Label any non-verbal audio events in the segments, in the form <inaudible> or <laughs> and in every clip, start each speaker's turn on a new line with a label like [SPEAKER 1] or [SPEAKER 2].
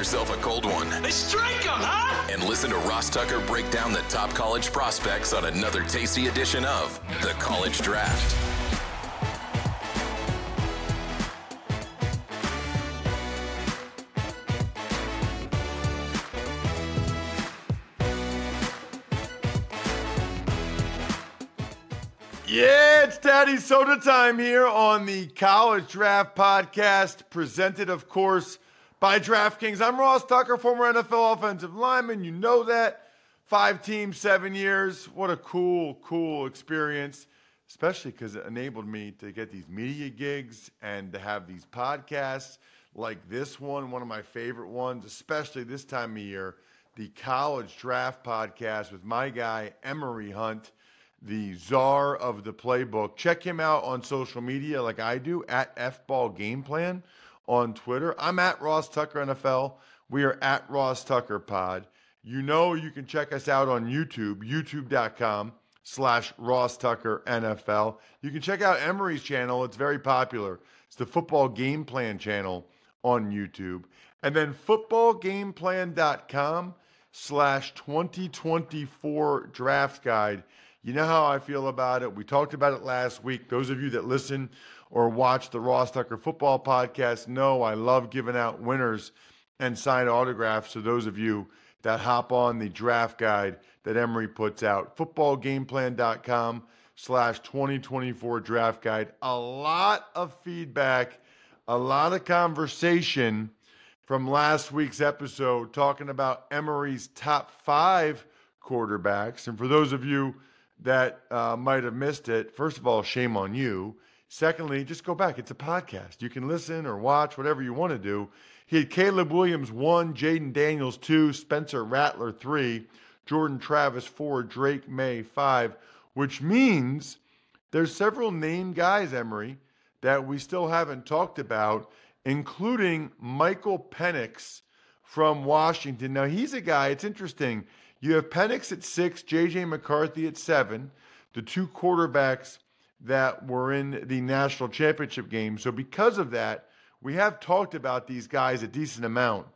[SPEAKER 1] Yourself a cold one.
[SPEAKER 2] They strike them, huh?
[SPEAKER 1] And listen to Ross Tucker break down the top college prospects on another tasty edition of The College Draft.
[SPEAKER 3] Yeah, it's Daddy Soda time here on the College Draft Podcast, presented, of course, by DraftKings. I'm Ross Tucker, former NFL offensive lineman. You know that. Five teams, seven years. What a cool, cool experience, especially because it enabled me to get these media gigs and to have these podcasts like this one, one of my favorite ones, especially this time of year, the College Draft Podcast with my guy, Emory Hunt the czar of the playbook. Check him out on social media like I do at FBall Game Plan on Twitter. I'm at Ross Tucker NFL. We are at Ross Tucker Pod. You know you can check us out on YouTube, youtube.com slash Ross Tucker NFL. You can check out Emory's channel. It's very popular. It's the Football Game Plan channel on YouTube. And then footballgameplan.com slash 2024 draft guide. You know how I feel about it. We talked about it last week. Those of you that listen or watch the Ross Tucker Football Podcast know I love giving out winners and signed autographs to those of you that hop on the draft guide that Emory puts out. Footballgameplan.com slash 2024 draft guide. A lot of feedback, a lot of conversation from last week's episode talking about Emory's top five quarterbacks. And for those of you that uh, might have missed it, first of all, shame on you. Secondly, just go back. It's a podcast. You can listen or watch whatever you want to do. He had Caleb Williams one, Jayden Daniels two, Spencer Rattler three, Jordan Travis four, Drake Maye five, which means there's several named guys, Emory, that we still haven't talked about, including Michael Penix from Washington. Now he's a guy. It's interesting. You have Penix at six, JJ McCarthy at seven, the two quarterbacks that were in the national championship game. So, because of that, we have talked about these guys a decent amount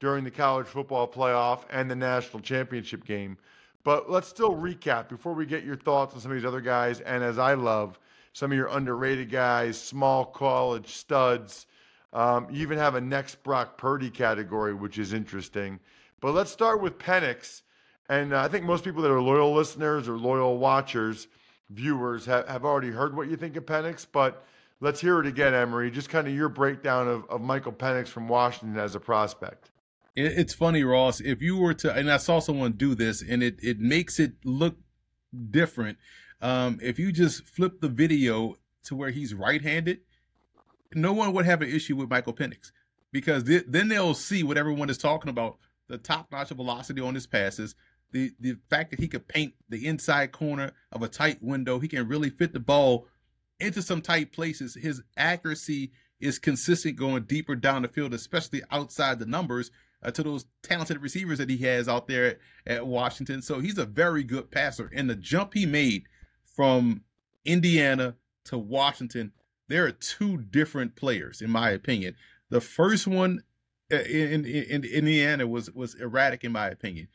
[SPEAKER 3] during the college football playoff and the national championship game. But let's still recap before we get your thoughts on some of these other guys. And as I love, some of your underrated guys, small college studs. Um, you even have a next Brock Purdy category, which is interesting. But let's start with Penix. And uh, I think most people that are loyal listeners or loyal watchers, viewers, have, have already heard what you think of Penix. But let's hear it again, Emory. Just kind of your breakdown of, of Michael Penix from Washington as a prospect.
[SPEAKER 4] It's funny, Ross. If you were to, and I saw someone do this, and it it makes it look different. Um, if you just flip the video to where he's right-handed, no one would have an issue with Michael Penix because th- then they'll see what everyone is talking about: the top-notch of velocity on his passes, the the fact that he could paint the inside corner of a tight window, he can really fit the ball into some tight places. His accuracy is consistent going deeper down the field, especially outside the numbers uh, to those talented receivers that he has out there at, at Washington. So he's a very good passer. And the jump he made from Indiana to Washington, there are two different players, in my opinion. The first one uh, in, in, in Indiana was was erratic, in my opinion.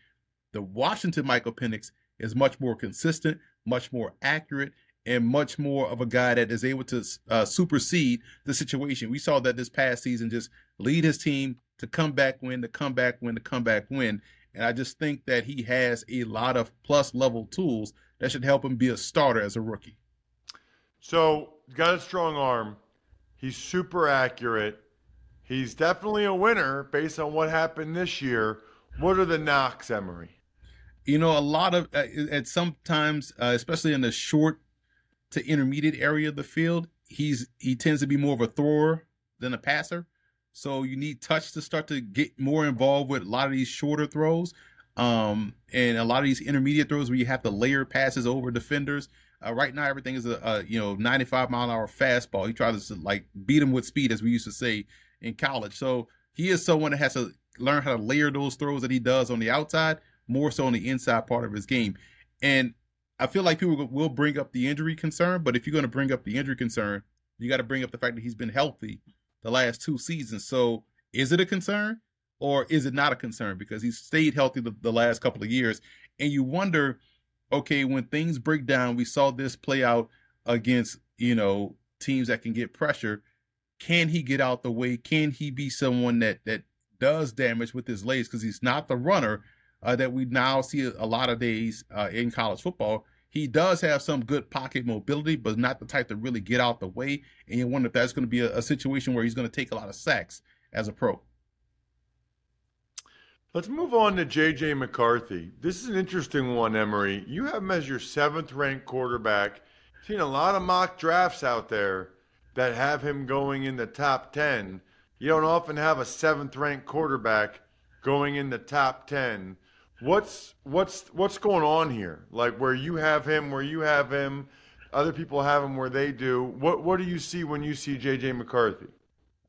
[SPEAKER 4] The Washington Michael Penix is much more consistent, much more accurate, and much more of a guy that is able to uh, supersede the situation. We saw that this past season, just lead his team to come back win, to come back win, to come back win. And I just think that he has a lot of plus level tools that should help him be a starter as a rookie.
[SPEAKER 3] So, got a strong arm. He's super accurate. He's definitely a winner based on what happened this year. What are the knocks, Emory?
[SPEAKER 4] You know, a lot of uh, at sometimes, uh, especially in the short to intermediate area of the field, he's he tends to be more of a thrower than a passer. So you need touch to start to get more involved with a lot of these shorter throws. Um, and a lot of these intermediate throws where you have to layer passes over defenders. Uh, right now, everything is a, a, you know 95 mile an hour fastball. He tries to like beat him with speed, as we used to say in college. So he is someone that has to learn how to layer those throws that he does on the outside more so on the inside part of his game. And I feel like people will bring up the injury concern, but if you're going to bring up the injury concern, you got to bring up the fact that he's been healthy the last two seasons. So is it a concern or is it not a concern? Because he's stayed healthy the, the last couple of years. And you wonder, okay, when things break down, we saw this play out against, you know, teams that can get pressure. Can he get out the way? Can he be someone that that does damage with his legs? Because he's not the runner uh, that we now see a lot of days uh, in college football. He does have some good pocket mobility, but not the type to really get out the way. And you wonder if that's going to be a, a situation where he's going to take a lot of sacks as a pro.
[SPEAKER 3] Let's move on to J.J. McCarthy. This is an interesting one, Emory. You have him as your seventh ranked quarterback. Seen a lot of mock drafts out there that have him going in the top 10. You don't often have a seventh ranked quarterback going in the top 10 what's what's what's going on here? Like where you have him, where you have him, other people have him where they do. What what do you see when you see JJ McCarthy?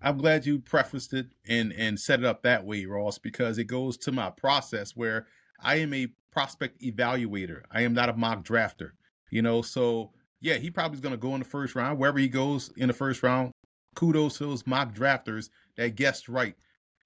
[SPEAKER 4] I'm glad you prefaced it and and set it up that way, Ross, because it goes to my process where I am a prospect evaluator. I am not a mock drafter. You know, so yeah, he probably is going to go in the first round. Wherever he goes in the first round, kudos to those mock drafters that guessed right.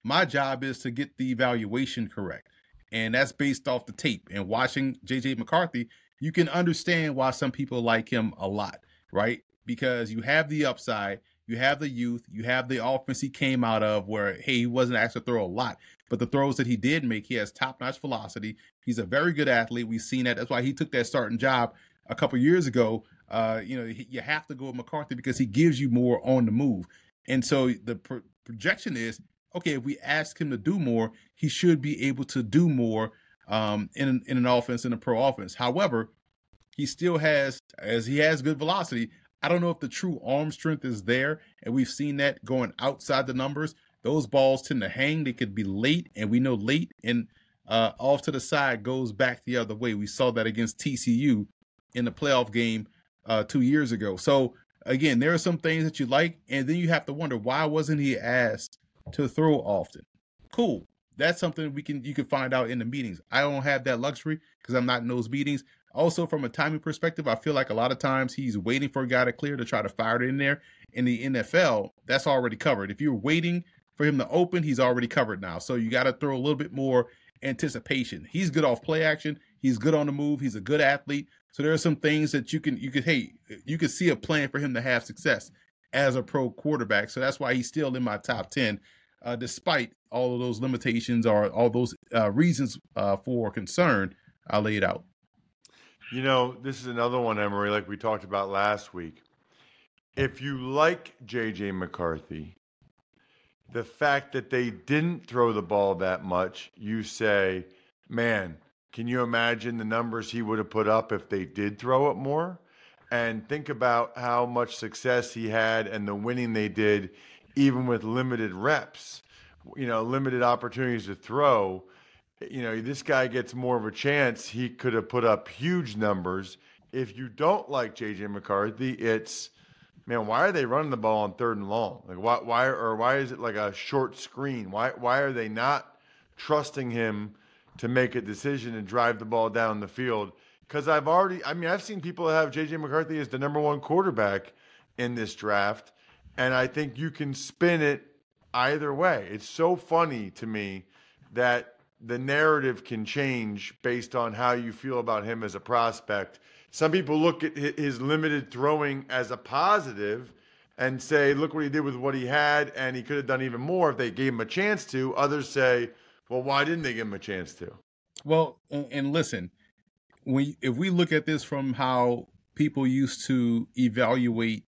[SPEAKER 4] My job is to get the evaluation correct and that's based off the tape. And watching JJ McCarthy, you can understand why some people like him a lot, right? Because you have the upside, you have the youth, you have the offense he came out of where, hey, he wasn't asked to throw a lot, but the throws that he did make, he has top notch velocity. He's a very good athlete. We've seen that. That's why he took that starting job a couple years ago. Uh, you know, you have to go with McCarthy because he gives you more on the move. And so the pro- projection is okay, if we ask him to do more, he should be able to do more um, in in an offense in a pro offense. However, he still has as he has good velocity. I don't know if the true arm strength is there, and we've seen that going outside the numbers. Those balls tend to hang; they could be late, and we know late and uh, off to the side goes back the other way. We saw that against TCU in the playoff game uh, two years ago. So again, there are some things that you like, and then you have to wonder why wasn't he asked to throw often. Cool. That's something we can you can find out in the meetings. I don't have that luxury because I'm not in those meetings. Also, from a timing perspective, I feel like a lot of times he's waiting for a guy to clear to try to fire it in there. In the NFL, that's already covered. If you're waiting for him to open, he's already covered now. So you got to throw a little bit more anticipation. He's good off play action. He's good on the move. He's a good athlete. So there are some things that you can you could hey you could see a plan for him to have success as a pro quarterback. So that's why he's still in my top 10, uh, despite all of those limitations or all those uh, reasons uh, for concern I laid out.
[SPEAKER 3] You know, this is another one, Emory, like we talked about last week. If you like JJ McCarthy, the fact that they didn't throw the ball that much, you say, man, can you imagine the numbers he would have put up if they did throw it more? And think about how much success he had and the winning they did, even with limited reps, you know, limited opportunities to throw. You know, this guy gets more of a chance. He could have put up huge numbers. If you don't like JJ McCarthy, it's man, why are they running the ball on third and long? Like why why or why is it like a short screen? Why why are they not trusting him to make a decision and drive the ball down the field? Because I've already, I mean, I've seen people have JJ McCarthy as the number one quarterback in this draft. And I think you can spin it either way. It's so funny to me that the narrative can change based on how you feel about him as a prospect. Some people look at his limited throwing as a positive and say, look what he did with what he had, and he could have done even more if they gave him a chance to. Others say, well, why didn't they give him a chance to?
[SPEAKER 4] Well, and listen, if we look at this from how people used to evaluate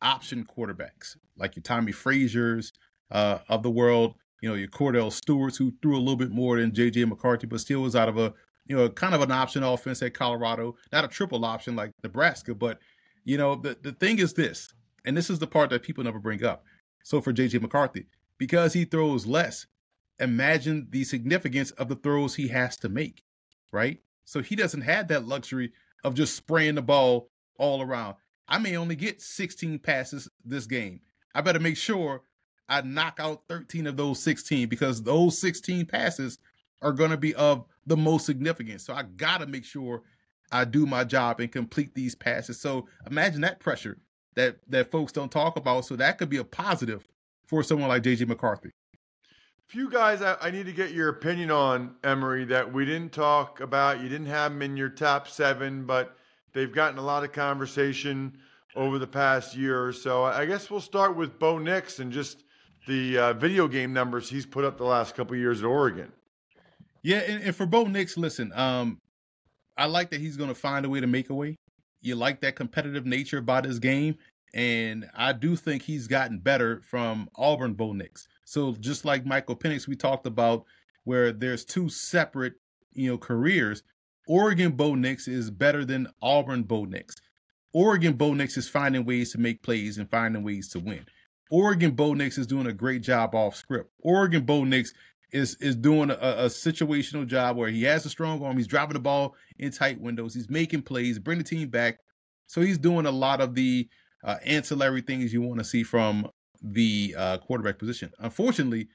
[SPEAKER 4] option quarterbacks, like your Tommie Frazier's uh, of the world, you know, your Kordell Stewart's, who threw a little bit more than J.J. McCarthy, but still was out of a, you know, kind of an option offense at Colorado, not a triple option like Nebraska, but, you know, the, the thing is this, and this is the part that people never bring up. So for J.J. McCarthy, because he throws less, imagine the significance of the throws he has to make, right? So he doesn't have that luxury of just spraying the ball all around. I may only get 16 passes this game. I better make sure I knock out 13 of those 16 because those 16 passes are going to be of the most significance. So I got to make sure I do my job and complete these passes. So imagine that pressure that that folks don't talk about. So that could be a positive for someone like JJ McCarthy.
[SPEAKER 3] Few guys I, I need to get your opinion on, Emory, that we didn't talk about. You didn't have them in your top seven, but they've gotten a lot of conversation over the past year or so. I guess we'll start with Bo Nix and just the uh, video game numbers he's put up the last couple years at Oregon.
[SPEAKER 4] Yeah, and, and for Bo Nix, listen, um, I like that he's going to find a way to make a way. You like that competitive nature about his game, and I do think he's gotten better from Auburn Bo Nix. So just like Michael Penix, we talked about where there's two separate, you know, careers. Oregon Bo Nix is better than Auburn Bo Nix. Oregon Bo Nix is finding ways to make plays and finding ways to win. Oregon Bo Nix is doing a great job off script. Oregon Bo Nix is is doing a, a, situational job where he has a strong arm. He's driving the ball in tight windows. He's making plays, bring the team back. So he's doing a lot of the uh, ancillary things you want to see from the uh, quarterback position. Unfortunately,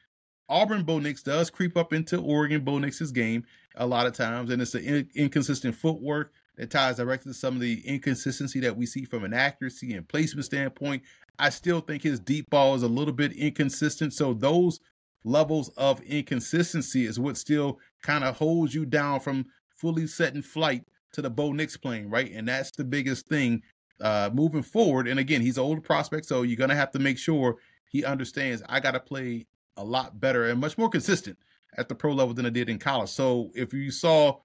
[SPEAKER 4] Auburn Bo Nix does creep up into Oregon Bo Nix's game a lot of times, and it's the in- inconsistent footwork that ties directly to some of the inconsistency that we see from an accuracy and placement standpoint. I still think his deep ball is a little bit inconsistent. So those levels of inconsistency is what still kind of holds you down from fully setting flight to the Bo Nix plane, right? And that's the biggest thing uh, moving forward. And again, he's an older prospect, so you're gonna have to make sure he understands I got to play a lot better and much more consistent at the pro level than I did in college. So if you saw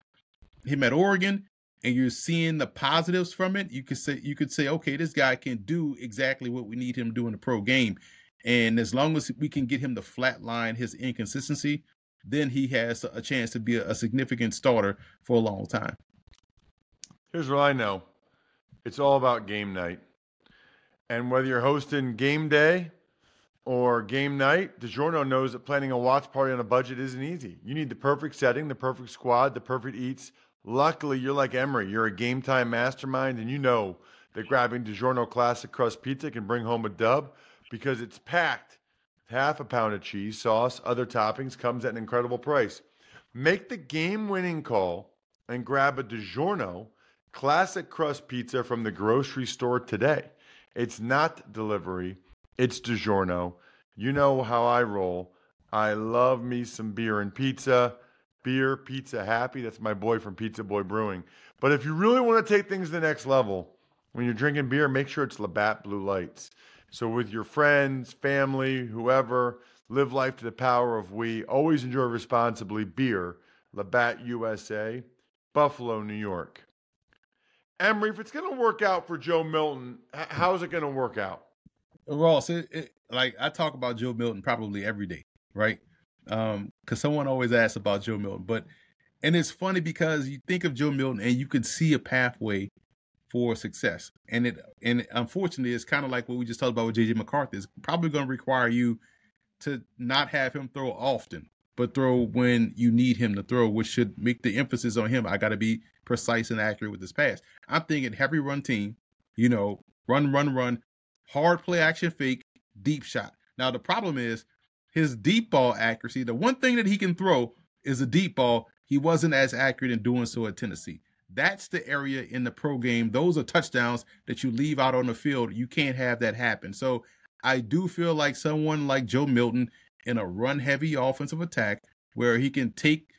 [SPEAKER 4] him at Oregon, and you're seeing the positives from it, you could say you could say, okay, this guy can do exactly what we need him to do in the pro game. And as long as we can get him to flatline his inconsistency, then he has a chance to be a significant starter for a long time.
[SPEAKER 3] Here's what I know. It's all about game night. And whether you're hosting game day or game night, DiGiorno knows that planning a watch party on a budget isn't easy. You need the perfect setting, the perfect squad, the perfect eats Luckily, you're like Emory. You're a game time mastermind, and you know that grabbing DiGiorno Classic Crust Pizza can bring home a dub because it's packed. Half a pound of cheese, sauce, other toppings comes at an incredible price. Make the game winning call and grab a DiGiorno Classic Crust Pizza from the grocery store today. It's not delivery, it's DiGiorno. You know how I roll. I love me some beer and pizza beer, pizza happy. That's my boy from Pizza Boy Brewing. But if you really want to take things to the next level, when you're drinking beer, make sure it's Labatt Blue Lights. So with your friends, family, whoever, live life to the power of we. Always enjoy responsibly. Beer, Labatt USA, Buffalo, New York. Emory, if it's going to work out for Joe Milton, how's it going to work out?
[SPEAKER 4] Ross, it, it, like I talk about Joe Milton probably every day, right? um because someone always asks about joe milton but and it's funny because you think of joe milton and you can see a pathway for success and it and unfortunately it's kind of like what we just talked about with jj mccarthy it's probably going to require you to not have him throw often but throw when you need him to throw which should make the emphasis on him i got to be precise and accurate with this pass i'm thinking heavy run team you know run run run hard play action fake deep shot now the problem is his deep ball accuracy. The one thing that he can throw is a deep ball. He wasn't as accurate in doing so at Tennessee. That's the area in the pro game. Those are touchdowns that you leave out on the field. You can't have that happen. So I do feel like someone like Joe Milton in a run heavy offensive attack where he can take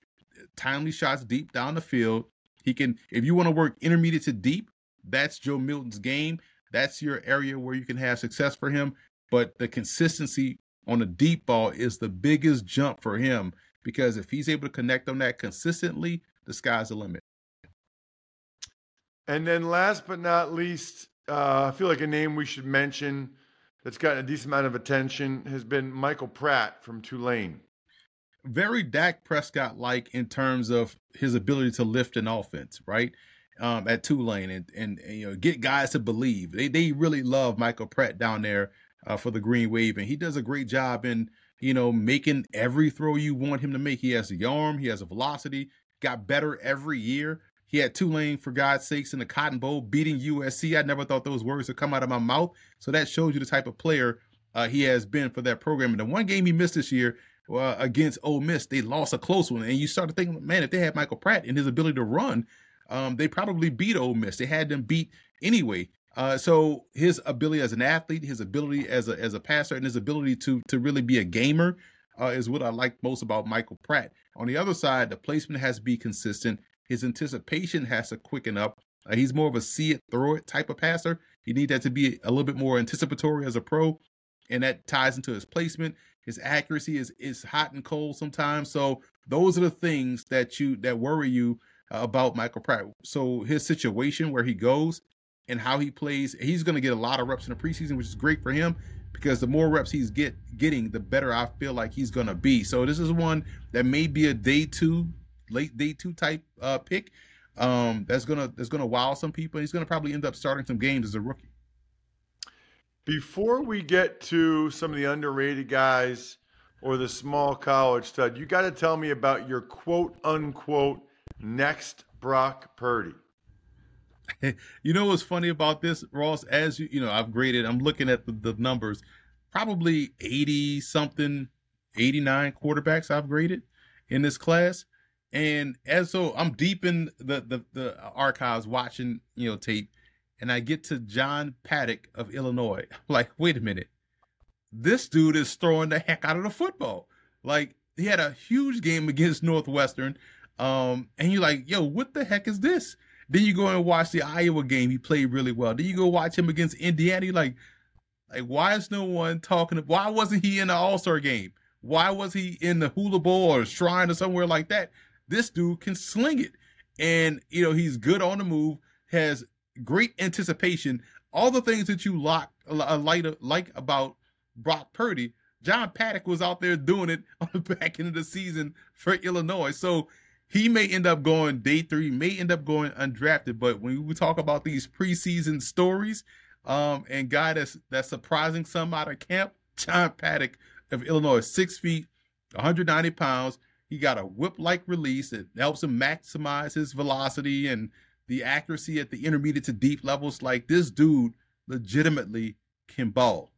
[SPEAKER 4] timely shots deep down the field. He can, if you want to work intermediate to deep, that's Joe Milton's game. That's your area where you can have success for him. But the consistency on the deep ball is the biggest jump for him because if he's able to connect on that consistently, the sky's the limit.
[SPEAKER 3] And then last but not least, uh, I feel like a name we should mention that's gotten a decent amount of attention has been Michael Pratt from Tulane.
[SPEAKER 4] Very Dak Prescott like in terms of his ability to lift an offense, right? Um, at Tulane and, and, and you know get guys to believe. They they really love Michael Pratt down there uh, for the Green Wave, and he does a great job in you know making every throw you want him to make. He has the arm, he has a velocity, got better every year. He had Tulane, for God's sakes, in the Cotton Bowl, beating USC. I never thought those words would come out of my mouth. So that shows you the type of player uh, he has been for that program. And the one game he missed this year uh, against Ole Miss, they lost a close one. And you start to think, man, if they had Michael Pratt and his ability to run, um, they probably beat Ole Miss. They had them beat anyway. Uh, so his ability as an athlete, his ability as a as a passer, and his ability to to really be a gamer uh, is what I like most about Michael Pratt. On the other side, the placement has to be consistent. His anticipation has to quicken up. Uh, he's more of a see it, throw it type of passer. You need that to be a little bit more anticipatory as a pro, and that ties into his placement. His accuracy is is hot and cold sometimes. So those are the things that you that worry you uh, about Michael Pratt. So his situation where he goes and how he plays, he's going to get a lot of reps in the preseason, which is great for him because the more reps he's get getting, the better I feel like he's to be. So this is one that may be a day two late day two type uh, pick. Um, that's gonna that's gonna wow some people. He's gonna probably end up starting some games as a rookie.
[SPEAKER 3] Before we get to some of the underrated guys or the small college stud, you got to tell me about your quote unquote next Brock Purdy. <laughs>
[SPEAKER 4] you know what's funny about this, Ross? As you you know, I've graded. I'm looking at the, the numbers. Probably eighty something, eighty nine quarterbacks I've graded in this class. And as so I'm deep in the, the, the archives watching, you know, tape, and I get to John Paddock of Illinois. <laughs> I'm like, wait a minute. This dude is throwing the heck out of the football. Like he had a huge game against Northwestern. Um, and you're like, yo, what the heck is this? Then you go and watch the Iowa game. He played really well. Then you go watch him against Indiana. You're like, like, why is no one talking? Why wasn't he in the All Star game? Why was he in the Hula Bowl or Shrine or somewhere like that? This dude can sling it. And, you know, he's good on the move, has great anticipation. All the things that you like, like about Brock Purdy, John Paddock was out there doing it <laughs> on the back end of the season for Illinois. So he may end up going day three, may end up going undrafted. But when we talk about these preseason stories, um, and guy that's that's surprising some out of camp, John Paddock of Illinois, six feet, 190 pounds, he got a whip-like release that helps him maximize his velocity and the accuracy at the intermediate to deep levels. Like this dude legitimately can ball.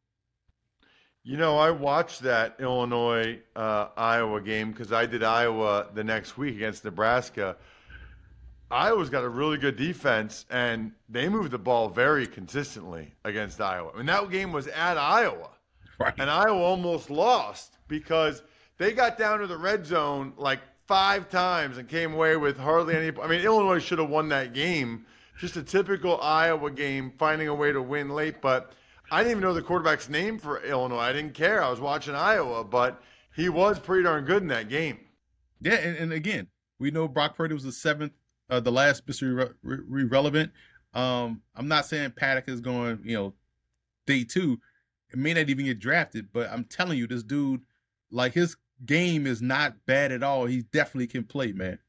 [SPEAKER 3] You know, I watched that Illinois uh, Iowa game because I did Iowa the next week against Nebraska. Iowa's got a really good defense, and they moved the ball very consistently against Iowa. And that game was at Iowa, right. and Iowa almost lost because they got down to the red zone like five times and came away with hardly any. I mean, Illinois should have won that game. Just a typical Iowa game, finding a way to win late. But I didn't even know the quarterback's name for Illinois. I didn't care. I was watching Iowa, but he was pretty darn good in that game.
[SPEAKER 4] Yeah, and, and again, we know Brock Purdy was the seventh, uh, the last Mr. Re- Re- Relevant. Um, I'm not saying Paddock is going, you know, day two. It may not even get drafted, but I'm telling you, this dude, like his game is not bad at all. He definitely can play, man.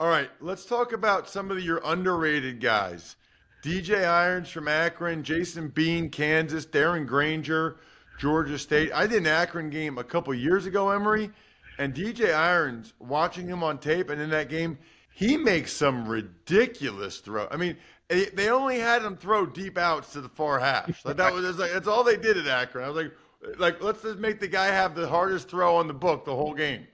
[SPEAKER 3] All right, let's talk about some of your underrated guys. DJ Irons from Akron, Jason Bean, Kansas, Darren Grainger, Georgia State. I did an Akron game a couple years ago, Emory, and DJ Irons, watching him on tape and in that game, he makes some ridiculous throw. I mean, they only had him throw deep outs to the far hash. Like that was like that's all they did at Akron. I was like, like, let's just make the guy have the hardest throw on the book the whole game.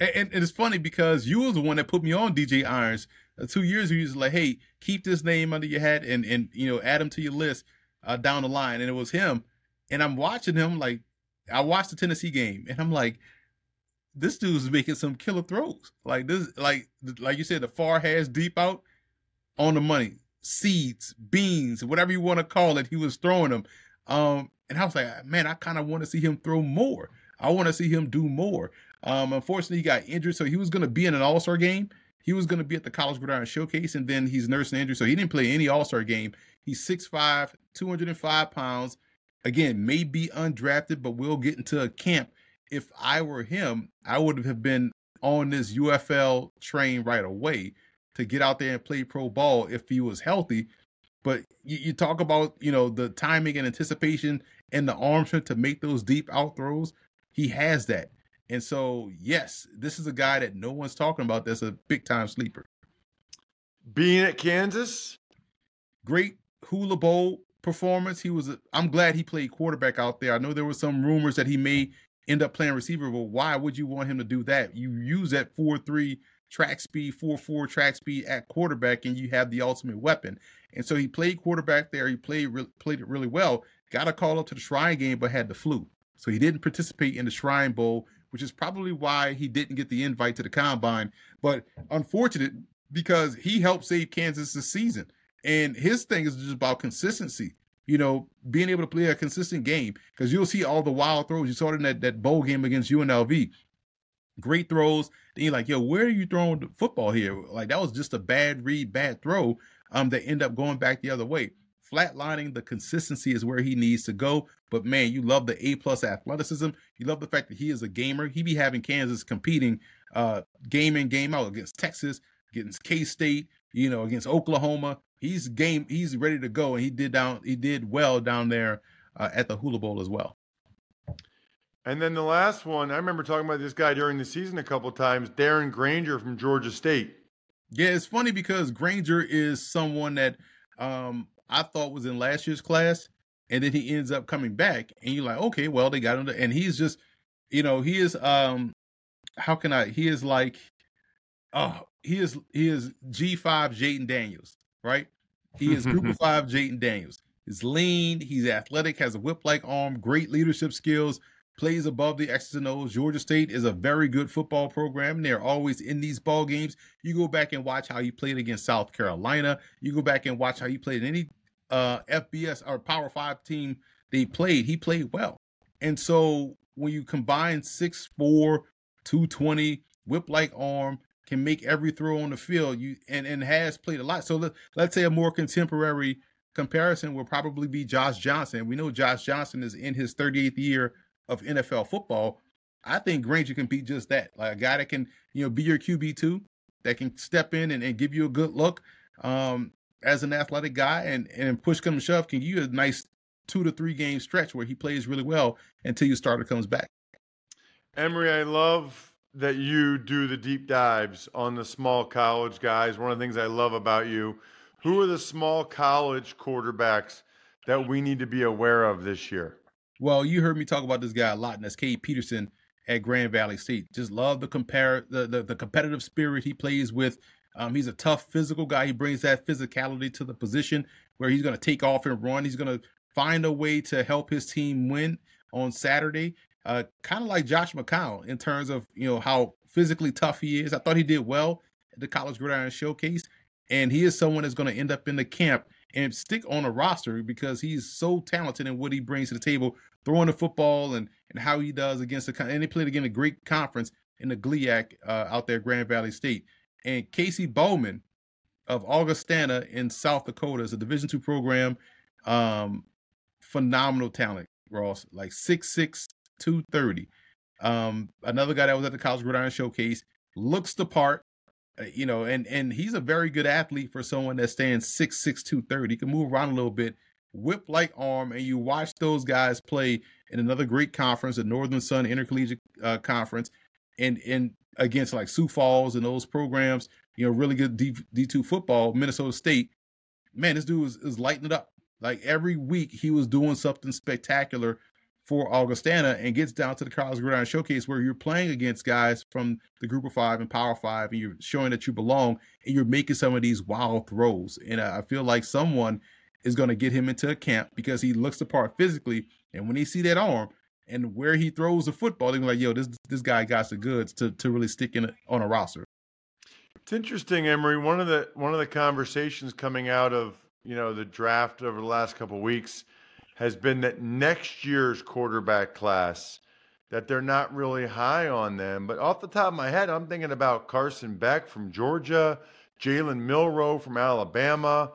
[SPEAKER 4] And, and, it's funny because you was the one that put me on DJ Irons uh, two years ago. You was like, hey, keep this name under your hat and and you know add him to your list uh, down the line, and it was him. And I'm watching him like I watched the Tennessee game, and I'm like, this dude's making some killer throws. Like this, like like you said, the far has deep out on the money, seeds, beans, whatever you want to call it. He was throwing them, um, and I was like, man, I kind of want to see him throw more. I want to see him do more. Um, unfortunately, he got injured, so he was going to be in an All Star game. He was going to be at the College Gridiron Showcase, and then he's nursing injury, so he didn't play any All Star game. He's 6'5", 205 pounds. Again, may be undrafted, but we'll get into a camp. If I were him, I would have been on this UFL train right away to get out there and play pro ball if he was healthy. But you, you talk about, you know, the timing and anticipation and the arm strength to make those deep out throws. He has that. And so, yes, this is a guy that no one's talking about that's a big time sleeper.
[SPEAKER 3] Bean at Kansas,
[SPEAKER 4] great Hula Bowl performance. He was. A, I'm glad he played quarterback out there. I know there were some rumors that he may end up playing receiver, but why would you want him to do that? You use that four three track speed, four four track speed at quarterback, and you have the ultimate weapon. And so he played quarterback there. He played played it really well. Got a call up to the Shrine game, but had the flu, so he didn't participate in the Shrine Bowl, which is probably why he didn't get the invite to the combine. But unfortunate because he helped save Kansas this season. And his thing is just about consistency. You know, being able to play a consistent game because you'll see all the wild throws. You saw it in that, that bowl game against UNLV. Great throws. Then you're like, yo, where are you throwing the football here? Like that was just a bad read, bad throw. Um, that end up going back the other way. Flatlining the consistency is where he needs to go. But man, you love the A plus athleticism. You love the fact that he is a gamer. He be having Kansas competing, uh, game in game out against Texas, against K State, you know, against Oklahoma he's game he's ready to go and he did down he did well down there uh, at the hula bowl as well
[SPEAKER 3] and then the last one i remember talking about this guy during the season a couple times darren Grainger from georgia state
[SPEAKER 4] yeah it's funny because Grainger is someone that um, i thought was in last year's class and then he ends up coming back and you're like okay well they got him to, and he's just you know he is um how can i he is like oh he is he is g5 Jayden Daniels right? He is <laughs> group of five Jayden Daniels. He's lean, he's athletic, has a whip-like arm, great leadership skills, plays above the X's and O's. Georgia State is a very good football program. They're always in these ball games. You go back and watch how he played against South Carolina. You go back and watch how he played any uh, FBS or Power Five team they played. He played well. And so when you combine 6'4, 220, whip-like arm, can make every throw on the field. You and and has played a lot. So let, let's say a more contemporary comparison will probably be Josh Johnson. We know Josh Johnson is in his 38th year of NFL football. I think Grainger can be just that, like a guy that can, you know, be your QB two, that can step in and, and give you a good look um, as an athletic guy, and and push come shove can give you a nice two to three game stretch where he plays really well until your starter comes back.
[SPEAKER 3] Emory, I love that you do the deep dives on the small college guys. One of the things I love about you. Who are the small college quarterbacks that we need to be aware of this year?
[SPEAKER 4] Well, you heard me talk about this guy a lot, and that's Cade Peterson at Grand Valley State. Just love the compare the, the, the competitive spirit he plays with. Um, he's a tough physical guy. He brings that physicality to the position where he's going to take off and run. He's going to find a way to help his team win on Saturday uh, kind of like Josh McCown in terms of you know how physically tough he is. I thought he did well at the College Gridiron Showcase, and he is someone that's going to end up in the camp and stick on a roster because he's so talented in what he brings to the table, throwing the football and and how he does against the and they played again a great conference in the GLIAC uh, out there, Grand Valley State, and Casey Bauman of Augustana in South Dakota is a Division two program. Um, phenomenal talent, Ross, like six six 230. Um, another guy that was at the College Gridiron Showcase looks the part, uh, you know, and and he's a very good athlete for someone that stands six six two thirty. He can move around a little bit, whip like arm, and you watch those guys play in another great conference, the Northern Sun Intercollegiate uh, Conference, and and against like Sioux Falls and those programs, you know, really good D D two football, Minnesota State. Man, this dude is, is lighting it up. Like every week, he was doing something spectacular for Augustana and gets down to the College Gridiron Showcase where you're playing against guys from the Group of Five and Power Five, and you're showing that you belong, and you're making some of these wild throws. And I feel like someone is going to get him into a camp because he looks the part physically, And when they see that arm and where he throws the football, they're like, yo, this this guy got the goods to to really stick in a, on a roster.
[SPEAKER 3] It's interesting, Emory. One of the one of the conversations coming out of you know the draft over the last couple weeks has been that next year's quarterback class that they're not really high on them. But off the top of my head, I'm thinking about Carson Beck from Georgia, Jalen Milroe from Alabama,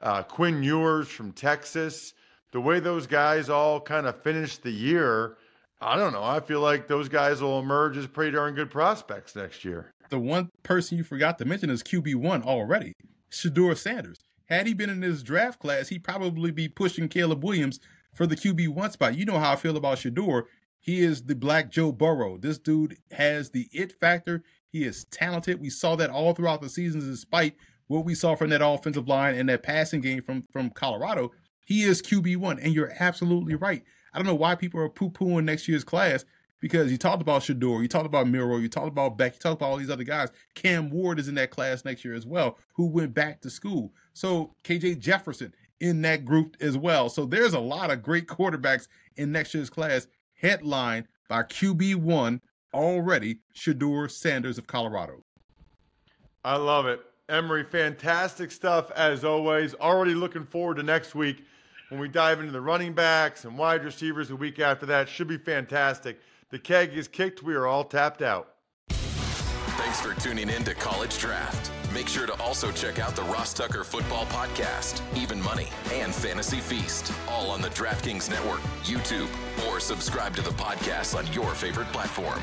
[SPEAKER 3] uh, Quinn Ewers from Texas. The way those guys all kind of finished the year, I don't know. I feel like those guys will emerge as pretty darn good prospects next year.
[SPEAKER 4] The one person you forgot to mention is QB1 already, Shedeur Sanders. Had he been in this draft class, he'd probably be pushing Caleb Williams for the QB1 spot. You know how I feel about Shedeur. He is the black Joe Burrow. This dude has the it factor. He is talented. We saw that all throughout the seasons, despite what we saw from that offensive line and that passing game from, from Colorado. He is QB1, and you're absolutely right. I don't know why people are poo pooing next year's class because you talked about Shedeur, you talked about Milroe, you talked about Beck, you talked about all these other guys. Cam Ward is in that class next year as well, who went back to school. So KJ Jefferson in that group as well. So there's a lot of great quarterbacks in next year's class, headlined by QB1 already, Shedeur Sanders of Colorado.
[SPEAKER 3] I love it. Emory, fantastic stuff as always. Already looking forward to next week when we dive into the running backs and wide receivers the week after that. Should be fantastic. The keg is kicked. We are all tapped out.
[SPEAKER 1] Thanks for tuning in to College Draft. Make sure to also check out the Ross Tucker Football Podcast, Even Money, and Fantasy Feast, all on the DraftKings Network, YouTube, or subscribe to the podcast on your favorite platform.